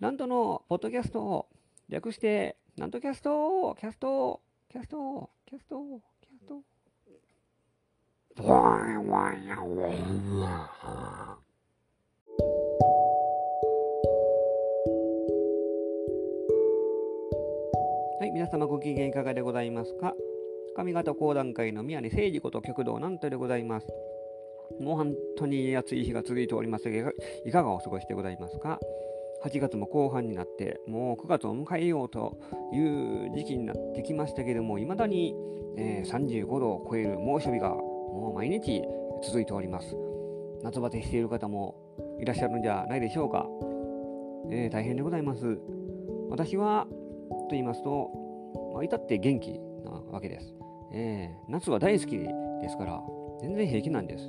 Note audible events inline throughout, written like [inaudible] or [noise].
南斗のポッドキャスト、略して、南斗キャスト、キャスト、キャスト、キャスト、キャスト。はい、皆様ご機嫌いかがでございますか上方講談界の宮根誠司こと旭堂南斗でございます。もう本当に暑い日が続いておりますが、いかがお過ごしでございますか ?8 月も後半になって、もう9月を迎えようという時期になってきましたけども、いまだに、え、35度を超える猛暑日がもう毎日続いております。夏バテしている方もいらっしゃるんじゃないでしょうか。えー、大変でございます。私は、と言いますと、まあ、至って元気なわけです。えー、夏は大好きですから、全然平気なんです。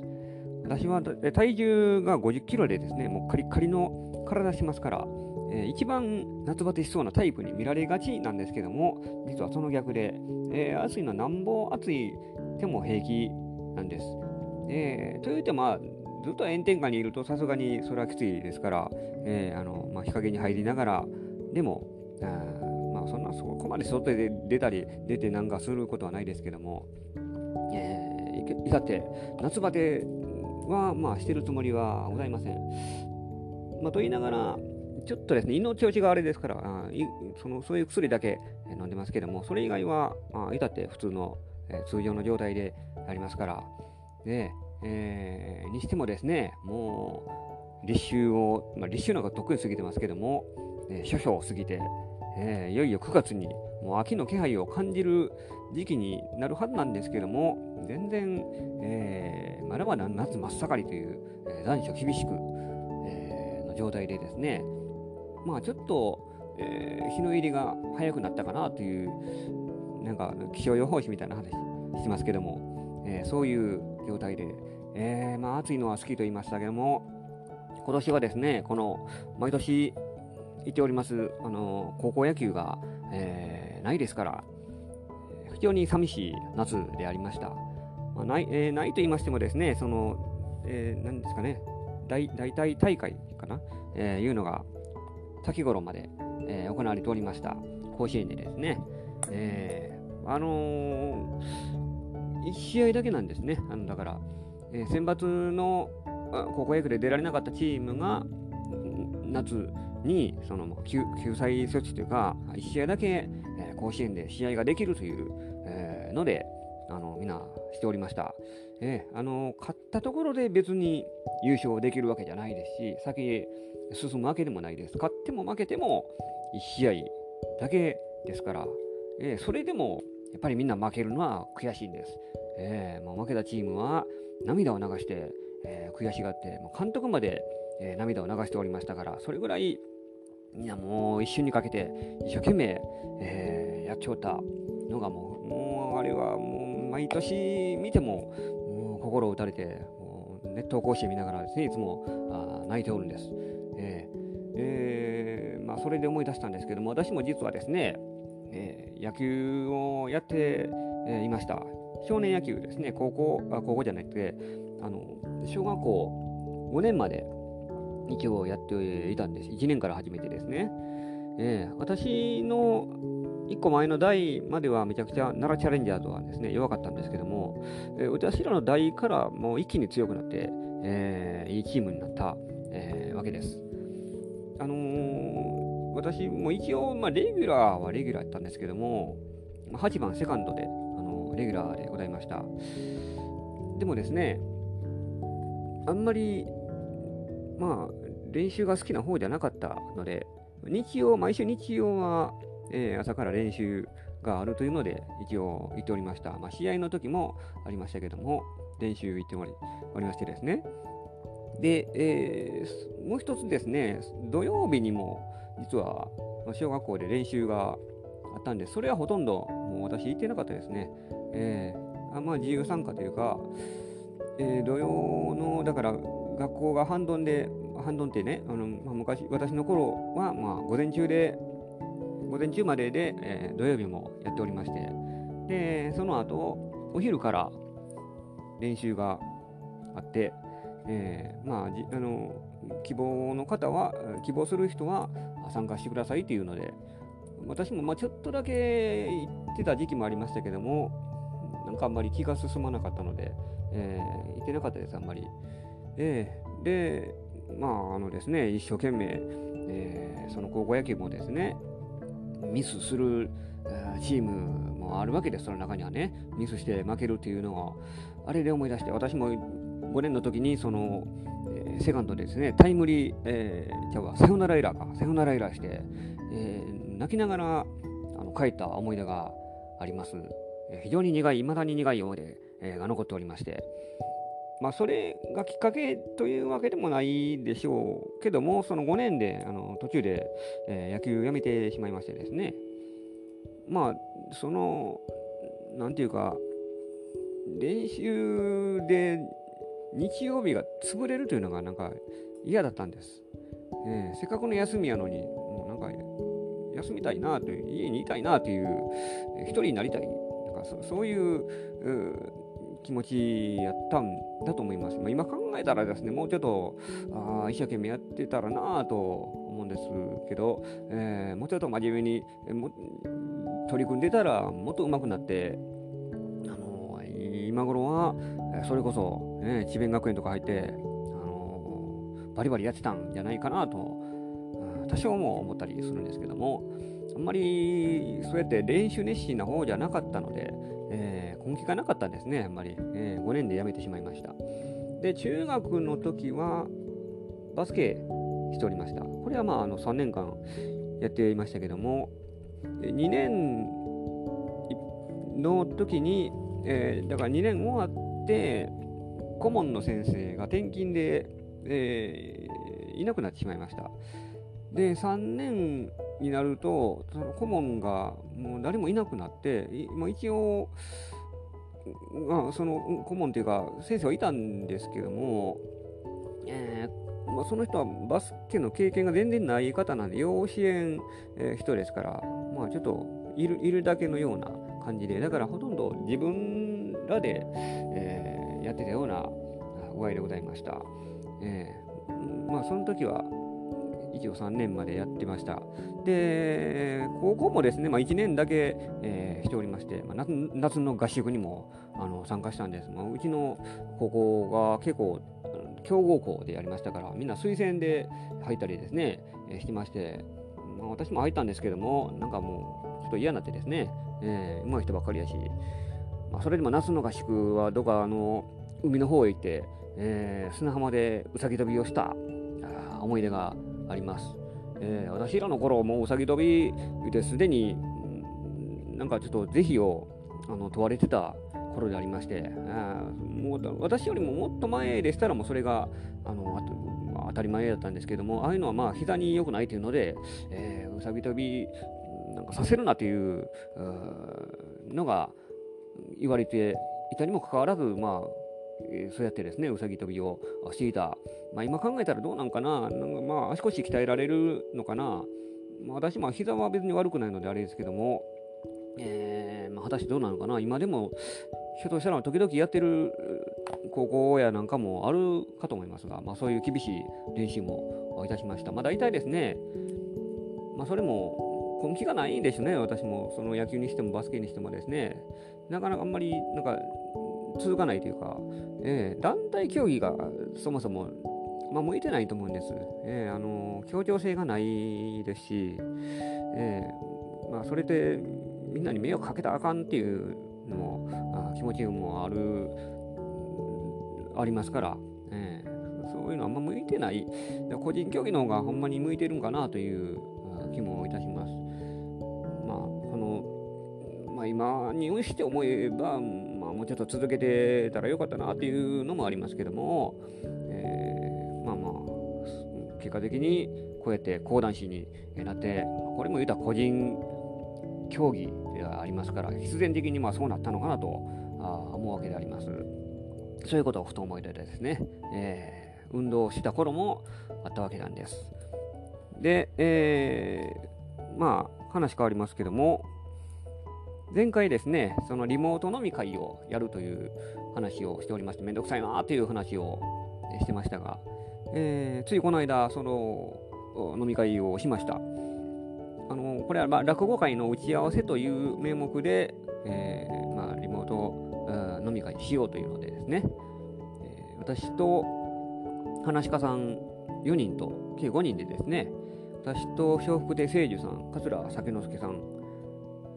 私は体重が50キロでですね、もうカリカリの体しますから、えー、一番夏バテしそうなタイプに見られがちなんですけども、実はその逆で、えー、暑いのはなんぼ暑いでも平気なんです。えー、というてまあ、ずっと炎天下にいるとさすがにそれはきついですから、えーあのまあ、日陰に入りながらでも、あまあ、そんなそこまで外で出たり出てなんかすることはないですけども、えー、いたって夏バテは、まあ、してるつもりはございません。まあ、と言いながら、ちょっとですね、胃の調子があれですから、あそのそういう薬だけ飲んでますけども、それ以外は、まあ、至って普通の、え、通常の状態でありますから、ねえー、にしてもですね、もう、立秋を、まあ、立秋なんかとっくに過ぎてますけども、えー、諸々過ぎて、えー、いよいよ9月にもう秋の気配を感じる時期になるはずなんですけども、全然、えー、まだまだ夏真っ盛りという、えー、残暑厳しく、えー、の状態でですね、まあちょっと、えー、日の入りが早くなったかなという、なんか気象予報士みたいな話してますけども、えー、そういう状態で、えー、まあ暑いのは好きと言いましたけども、今年はですね、この毎年行っております、あの高校野球が、えー、ないですから、非常に寂しい夏でありました。まあ、ないえー、ないと言いましてもですね、その、えー、何ですかね、大大体大会かな、えー、いうのが先頃まで、えー、行われておりました。甲子園でですね、えー、あのー、1試合だけなんですね。あのだから、えー、選抜の高校野球で出られなかったチームが夏にその救救済措置というか、1試合だけ、えー、甲子園で試合ができるという、えー、ので、あのみんなしておりました、えー、あの。勝ったところで別に優勝できるわけじゃないですし、先へ進むわけでもないです。勝っても負けても1試合だけですから、えー、それでもやっぱりみんな負けるのは悔しいんです。えー、もう負けたチームは涙を流して、えー、悔しがって、もう監督まで、えー、涙を流しておりましたから、それぐらいみんなもう一瞬にかけて一生懸命、えー、やっちゃったのがもう、もうあれはもう毎年見ても、も心を打たれて、もう熱湯甲子園見ながらですね、いつもあ泣いておるんです。えーえー、まあ、それで思い出したんですけども、私も実はですね、えー、野球をやって、えいました。少年野球ですね、高校、あ高校じゃなくて、あの小学校5年まで一応やっていたんです。1年から始めてですね。えー、私の1個前の代まではめちゃくちゃ奈良チャレンジャーズはですね、弱かったんですけども、えー、私らの代からもう一気に強くなって、えー、いいチームになった、えー、わけです。あのー、私も一応、まあ、レギュラーはレギュラーやったんですけども、8番セカンドで、あのー、レギュラーでございました。でもですね、あんまりまあ、練習が好きな方じゃなかったので、日曜、毎週日曜は、えー、朝から練習があるというので、一応行っておりました。まあ、試合の時もありましたけども、練習行っておりおりましてですね。で、えー、もう一つですね、土曜日にも、実は、小学校で練習があったんで、それはほとんど、もう私行ってなかったですね。えー、あまあ、自由参加というか、えー、土曜の、だから、学校が半ドンで、半ドンってね、あのまあ、昔、私の頃は、まあ、午前中で、午前中までで、えー、土曜日もやっておりまして、で、その後、お昼から練習があって、えー、まあ、あの希望の方は、希望する人は参加してくださいというので、私もまあちょっとだけ行ってた時期もありましたけども、なんかあんまり気が進まなかったので、えー、行ってなかったです、あんまり。えー、で、まあ、あのですね、一生懸命、えー、その高校野球もですね、ミスするチームもあるわけです、その中にはね、ミスして負けるっていうのが、あれで思い出して、私も5年の時に、その、えー、セカンドですね、タイムリー、えー、じゃあ、サヨナラエラーか、サヨナラエラーして、えー、泣きながらあの帰った思い出があります。え、非常に苦い、いまだに苦い思い出、え、が残っておりまして、まあ、それがきっかけというわけでもないでしょうけども、その5年であの途中で、えー、野球をやめてしまいましてですね、まあ、その、なんていうか、練習で日曜日が潰れるというのがなんか嫌だったんです。えー、せっかくの休みやのに、もうなんか休みたいなという、家にいたいなという、一人になりたい、なんかそそういう気持ちやったんだと思います。まあ、今考えたらですね、もうちょっとあ一生懸命やってたらなと思うんですけど、えー、もうちょっと真面目にも取り組んでたらもっと上手くなって、あのー、今頃はそれこそ、ね、智弁学園とか入って、あのー、バリバリやってたんじゃないかなと、多少も思ったりするんですけども、んまりそうやって練習熱心な方じゃなかったので、えー、根気がなかったんですね、あんまり。えー、5年で辞めてしまいました。で、中学の時はバスケしておりました。これはまああの3年間やっていましたけども、2年の時に、えー、だから2年終わって、顧問の先生が転勤で、えー、いなくなってしまいました。で、3年になると、その顧問がもう誰もいなくなって、まあ、一応、まあ、その顧問というか、先生はいたんですけども、えーまあ、その人はバスケの経験が全然ない方なんで、養子縁、えー、人ですから、まあ、ちょっといるいるだけのような感じで、だからほとんど自分らで、えー、やってたような具合でございました。えーまあ、その時は、一応3年までやってました。で、高校もですね、まあ、1年だけ、えー、しておりまして、まあ、夏夏の合宿にもあの参加したんです。まあ、うちの高校が結構、強豪校でやりましたから、みんな推薦で入ったりですね、えー、してまして、まあ、私も入ったんですけども、なんかもう、ちょっと嫌になってですね、えー、上手い人ばっかりやし、まあ、それでも夏の合宿はどっかあの海の方へ行って、えー、砂浜でうさぎ跳びをした思い出があります。えー、私らの頃もううさぎ跳びですでに、なんかちょっと是非をあの問われてた頃でありまして、あもう私よりももっと前でしたらもうそれがあのあと、まあ、当たり前だったんですけども、ああいうのはまあ膝に良くないというので、えー、うさぎ跳びなんかさせるなというのが言われていたにもかかわらず、まあ、えー、そうやってですね、うさぎ跳びをしていた。まあ、今考えたらどうなんかな、なんかまあ足腰鍛えられるのかな。まあ、私、まあ膝は別に悪くないのであれですけども、えー、まあ、果たしてどうなのかな。今でも、ひょっとしたら時々やってる高校やなんかもあるかと思いますが、まあ、そういう厳しい練習もいたしました。まあ、大体ですね、まあ、それも根気がないんですね、私も。その野球にしてもバスケにしてもですね。なかなかあんまり、なんか、続かないというか、えー、団体競技がそもそも、まあ、向いてないと思うんです。えー、あの協調性がないですし、えーまあ、それでみんなに迷惑かけたらあかんっていうのもあ気持ちもあるありますから、えー、そういうのはあんま向いてない。個人競技の方がほんまに向いてるんかなという気もいたします。まあ、この、まあ、今にして思えば、もうちょっと続けてたらよかったなっていうのもありますけども、えー、まあまあ、結果的にこうやって講談師になって、これも言うたら個人競技ではありますから、必然的にまあそうなったのかなと思うわけであります。そういうことをふと思い出てですね、えー、運動した頃もあったわけなんです。で、えー、まあ話変わりますけども、前回ですね、そのリモート飲み会をやるという話をしておりまして、めんどくさいなという話を、してましたが、えー、ついこの間、その飲み会をしました。あのこれはま落語会の打ち合わせという名目で、えーまあ、リモート飲み会しようというのでですね、えー、私と話し家さん4人と計5人でですね、私と笑福亭清樹さん、桂酒之助さん、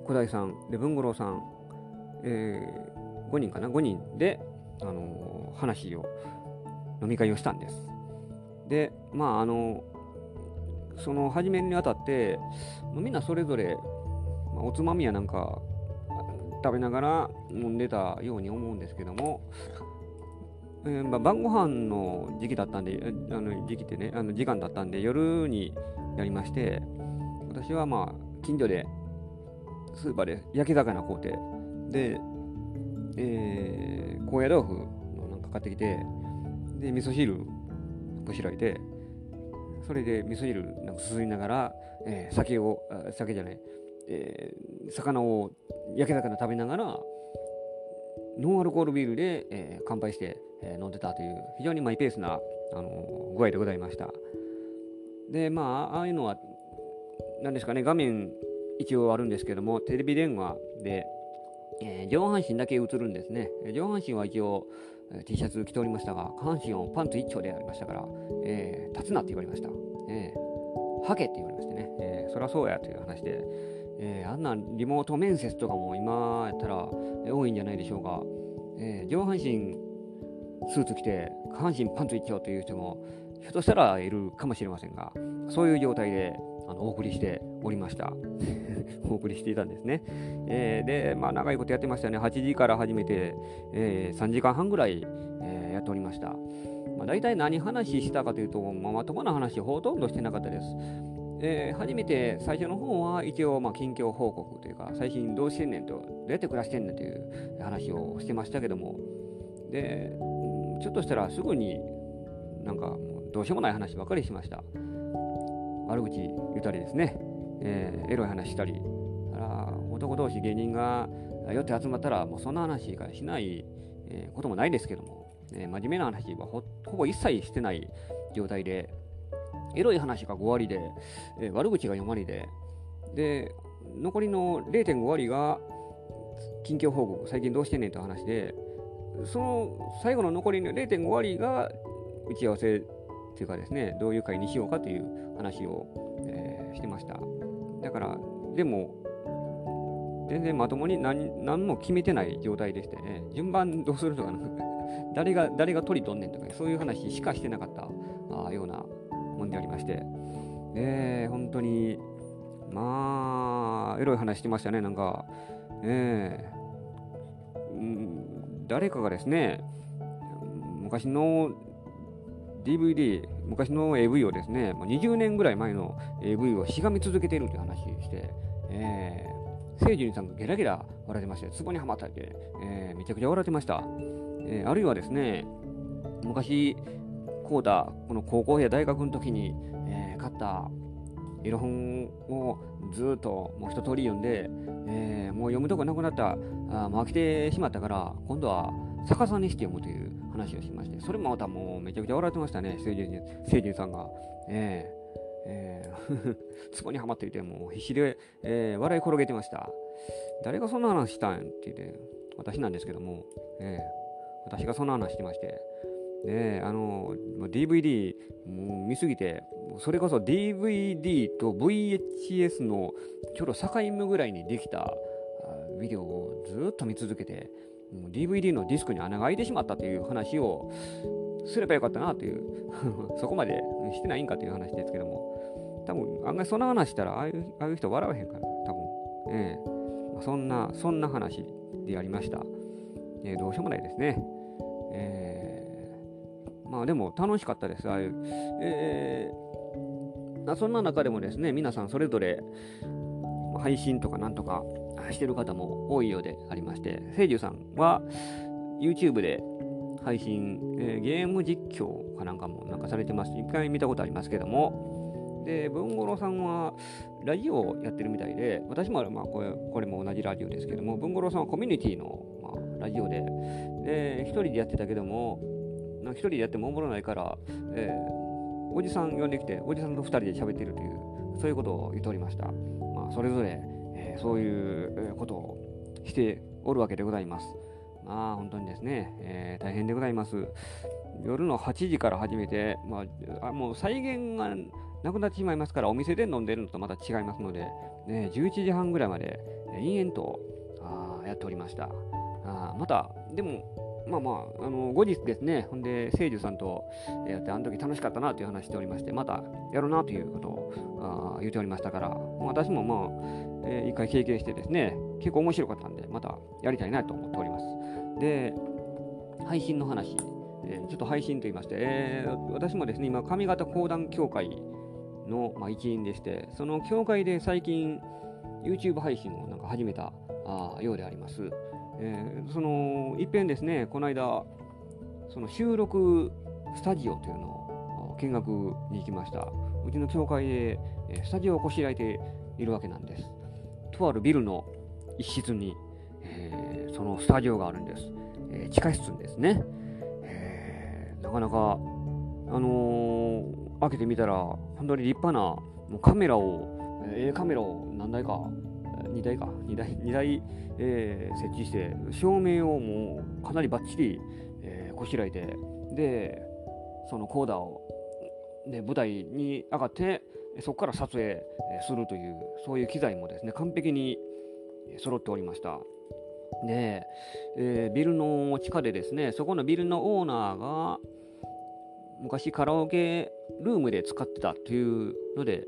小田井さん、で文五郎さん、えー、5人かな、5人で、あのー、話を、飲み会をしたんです。で、まあ、あのその始めにあたって、みんなそれぞれ、まあ、おつまみやなんか食べながら飲んでたように思うんですけども、えーまあ、晩ご飯の時期だったんで、あの時期ってね、あの時間だったんで、夜にやりまして、私はまあ、近所で、スーパーで焼き魚買うて、で、えー、高野豆腐のなんか買ってきて、で、味噌汁こしらえて、それで味噌汁なんかすすりながら、えー、酒を、酒じゃない、えー、魚を焼き魚食べながら、ノンアルコールビールで、えー、乾杯して、えー、飲んでたという非常にマイペースな、あのー、具合でございました。で、まあ、ああいうのは、何ですかね、画面一応あるんですけども、テレビ電話で、えー、上半身だけ映るんですね。上半身は一応え、T シャツ着ておりましたが、下半身をパンツ一丁でありましたから、えー、立つなって言われました。えー、はけって言われましてね、えー、そりゃそうやという話で、えー、あんなリモート面接とかも今やったら多いんじゃないでしょうか。えー、上半身スーツ着て下半身パンツ一丁という人もひょっとしたらいるかもしれませんが、そういう状態であのお送りしておりました。[laughs] お送りしていたんですね。えー、で、まあ、長いことやってましたね。8時から始めて、えー、3時間半ぐらい、えー、やっておりました。まあ、大体何話したかというと、まあ、まともな話ほとんどしてなかったです。えー、初めて最初の方は一応まあ近況報告というか最近どうしてんねんとどうやって暮らしてんねんという話をしてましたけどもでちょっとしたらすぐになんかどうしようもない話ばかりしました悪口言ったりですね、えー、エロい話したり男同士芸人が寄って集まったらもうそんな話ししない、えこともないですけども、えー、真面目な話はほぼ一切してない状態でエロい話が5割で、えー、悪口が4割で、で、残りの0.5割が近況報告、最近どうしてんねんって話で、その最後の残りの0.5割が打ち合わせっていうかですね、どういう会にしようかという話を、えー、してました。だから、でも、全然まともに何何も決めてない状態でしてね、順番どうするとか、[laughs] 誰が、誰が取りとんねんとか、そういう話しかしてなかったあようなもんでありまして、えー、本当に、まあ、エロい話してましたね、なんか、えー、うん、誰かがですね、昔の DVD、昔の AV をですね、もう20年ぐらい前の AV をしがみ続けているという話して、えー、聖人さんがゲラゲラ笑ってまして、壺にはまったって、えー、めちゃくちゃ笑ってました。えー、あるいはですね、昔、こうだ、この高校や大学の時に、えー、買ったエロ本をずっともう一通り読んで、えー、もう読むとこなくなった、あもう飽きてしまったから、今度は逆さにして読むという話をしまして、それもまたもうめちゃくちゃ笑ってましたね、聖人聖人さんが。えーえー、[laughs] ツボにはまっていて、もう必死で、えー、笑い転げてました。誰がそんな話したんって言って、私なんですけども、えー、私がそんな話してまして、ねあの DVD もう見すぎてそれこそ DVD と VHS のちょうど境目ぐらいにできたビデオをずっと見続けて DVD のディスクに穴が開いてしまったという話をすればよかったなという [laughs] そこまでしてないんかという話ですけども。多分案外そんな話したらああいうああいう人笑わへんから多分。ええ。そんなそんな話でやりました、えー、どうしようもないですね。えーまあでも楽しかったです。ああいう。えー、そんな中でもですね、皆さんそれぞれ配信とかなんとかしてる方も多いようでありまして、せいじゅうさんは YouTube で配信、えー、ゲーム実況かなんかもなんかされてます。一回見たことありますけども、で、文五郎さんはラジオをやってるみたいで、私もまあこれこれも同じラジオですけども、文五郎さんはコミュニティの、まあ、ラジオで、で、一人でやってたけども、なんか一人でやってもおもろないから、えー、おじさん呼んできて、おじさんと二人で喋ってるという、そういうことを言っておりました。まあ、それぞれ、えー、そういうことをしておるわけでございます。まあ、本当にですね、えー、大変でございます。夜の8時から始めて、まあ、あもう再現がなくなってしまいますから、お店で飲んでるのとまた違いますので、ね、11時半ぐらいまで延々とあやっておりました。あまた、でも、まあまあ、あの後日ですね、ほんで、聖樹さんとやって、あの時楽しかったなという話しておりまして、またやろうなということをあ言っておりましたから、私もまあ、えー、一回経験してですね、結構面白かったんで、またやりたいなと思っております。で、配信の話、えー、ちょっと配信と言いまして、えー、私もですね、今、上方講談協会の、まあ、一員でして、その協会で最近、YouTube 配信をなんか始めたあようであります。えー、その一遍ですね、この間、その収録スタジオというのを見学に行きました。うちの教会でスタジオをこしらえているわけなんです。とあるビルの一室に、えー、そのスタジオがあるんです。えー、地下室ですね、えー、なかなか、あの、開けてみたら、本当に立派なもうカメラを、えー、カメラを何台か2台か、2台、2台、えー、設置して、照明をもうかなりばっちり、えー、こしらえて、で、そのコーダーを、で、舞台に上がって、そこから撮影するという、そういう機材もですね、完璧に揃っておりました。で、えー、ビルの地下でですね、そこのビルのオーナーが、昔カラオケルームで使ってたというので、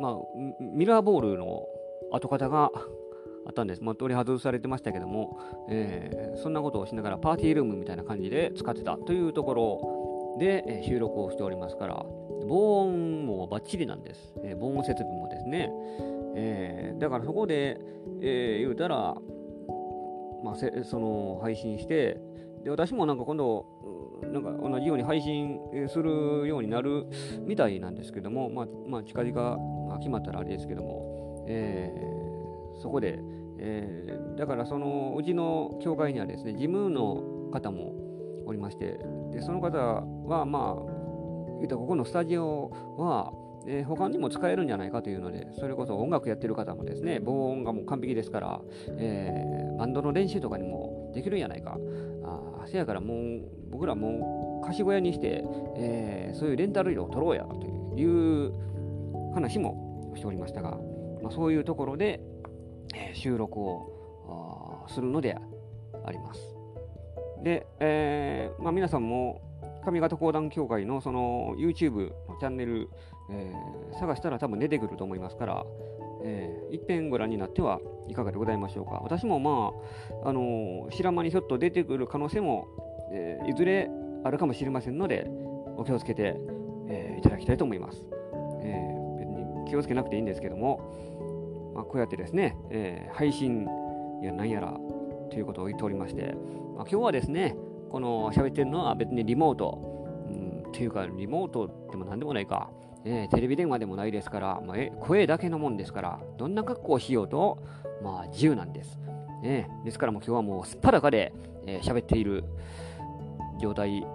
まあ、ミラーボールの跡形があったんです。まあ、取り外されてましたけども、えー、そんなことをしながらパーティールームみたいな感じで使ってたというところで、え、収録をしておりますから、防音もバッチリなんです。えー、防音設備もですね。え、だからそこで、え、言うたら、まあ、せその配信して、で私もなんか今度、なんか同じように配信するようになるみたいなんですけども、まあ、まあ、近々、まあ、決まったらあれですけども、えー、そこで、えー、だからそのうちの教会にはですね事務の方もおりましてでその方はまあ言うたここのスタジオは、えー、他にも使えるんじゃないかというのでそれこそ音楽やってる方もですね防音がもう完璧ですから、えー、バンドの練習とかにもできるんじゃないか。あせやからもう僕らもう貸し小屋にして、えー、そういうレンタル料を取ろうやという話もしておりましたが。まあ、そういうところで、え、収録をするのであります。で、えーまあ、皆さんも上方講談協会のその YouTube のチャンネル、えー、探したら多分出てくると思いますから、えー、一遍ご覧になってはいかがでございましょうか。私もまあ、あのー、白間にひょっと出てくる可能性も、えー、いずれあるかもしれませんので、お気をつけて、えー、いただきたいと思います。えー、気をつけなくていいんですけども、まあ、こうやってですね、えー、配信やなんやらということを言っておりまして、まあ、今日はですね、この喋ってるのは別にリモート、うん、っていうかリモートでも何でもないか、えー、テレビ電話でもないですから、まあ、声だけのもんですから、どんな格好をしようと、まあ、自由なんです。ね、ですからもう今日はもうすっぱだかで喋、えー、っている状態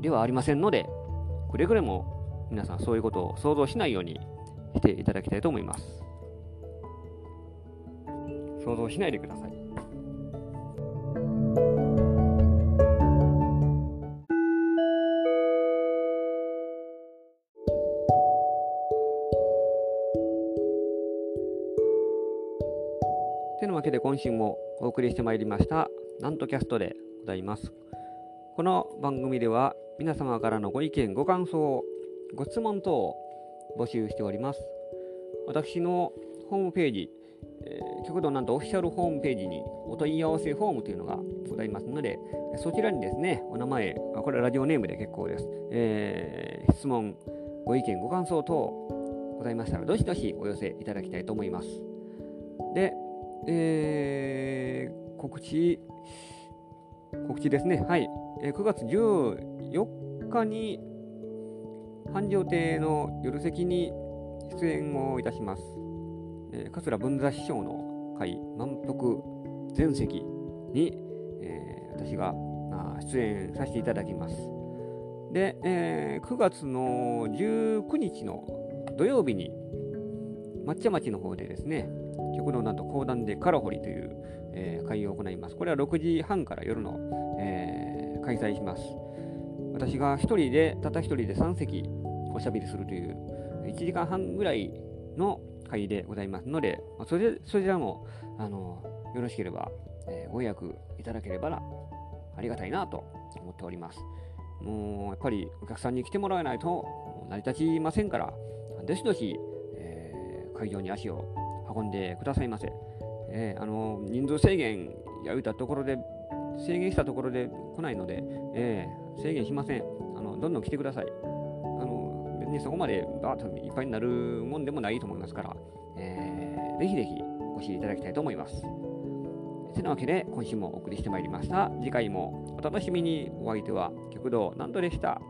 ではありませんので、くれぐれも皆さんそういうことを想像しないようにしていただきたいと思います。想像しないでください。てなわけで今週もお送りしてまいりましたなんとキャストでございます。この番組では皆様からのご意見、ご感想、ご質問等を募集しております。私のホームページ、えー、極道なんとオフィシャルホームページにお問い合わせフォームというのがございますので、そちらにですね、お名前、これはラジオネームで結構です。えー、質問、ご意見、ご感想等ございましたら、どしどしお寄せいただきたいと思います。で、えー、告知、告知ですね。はい。えー、9月14日に、繁盛亭の夜席に出演をいたします。えー、桂文座師匠の会満腹全席に、えー、私が出演させていただきます。で、えー、9月の19日の土曜日に、抹茶町の方でですね、極道なんと講談でカラホリという、えー、会を行います。これは6時半から夜の、えー、開催します。私が1人で、たった1人で3席おしゃべりするという、1時間半ぐらいの会でございますので、ま、それそちらもあのよろしければ、えー、ご予約いただければありがたいなと思っております。もうやっぱりお客さんに来てもらわないと成り立ちませんから、どしどし、えー、会場に足を運んでくださいませ。えー、あの人数制限や言うたところで、制限したところで来ないので、えー、制限しませんあの。どんどん来てください。そこまでバーッといっぱいになるもんでもないと思いますから、えー、ぜひぜひお越しいただきたいと思います。てなわけで今週もお送りしてまいりました。次回もお楽しみに。お相手は極道なんとでした。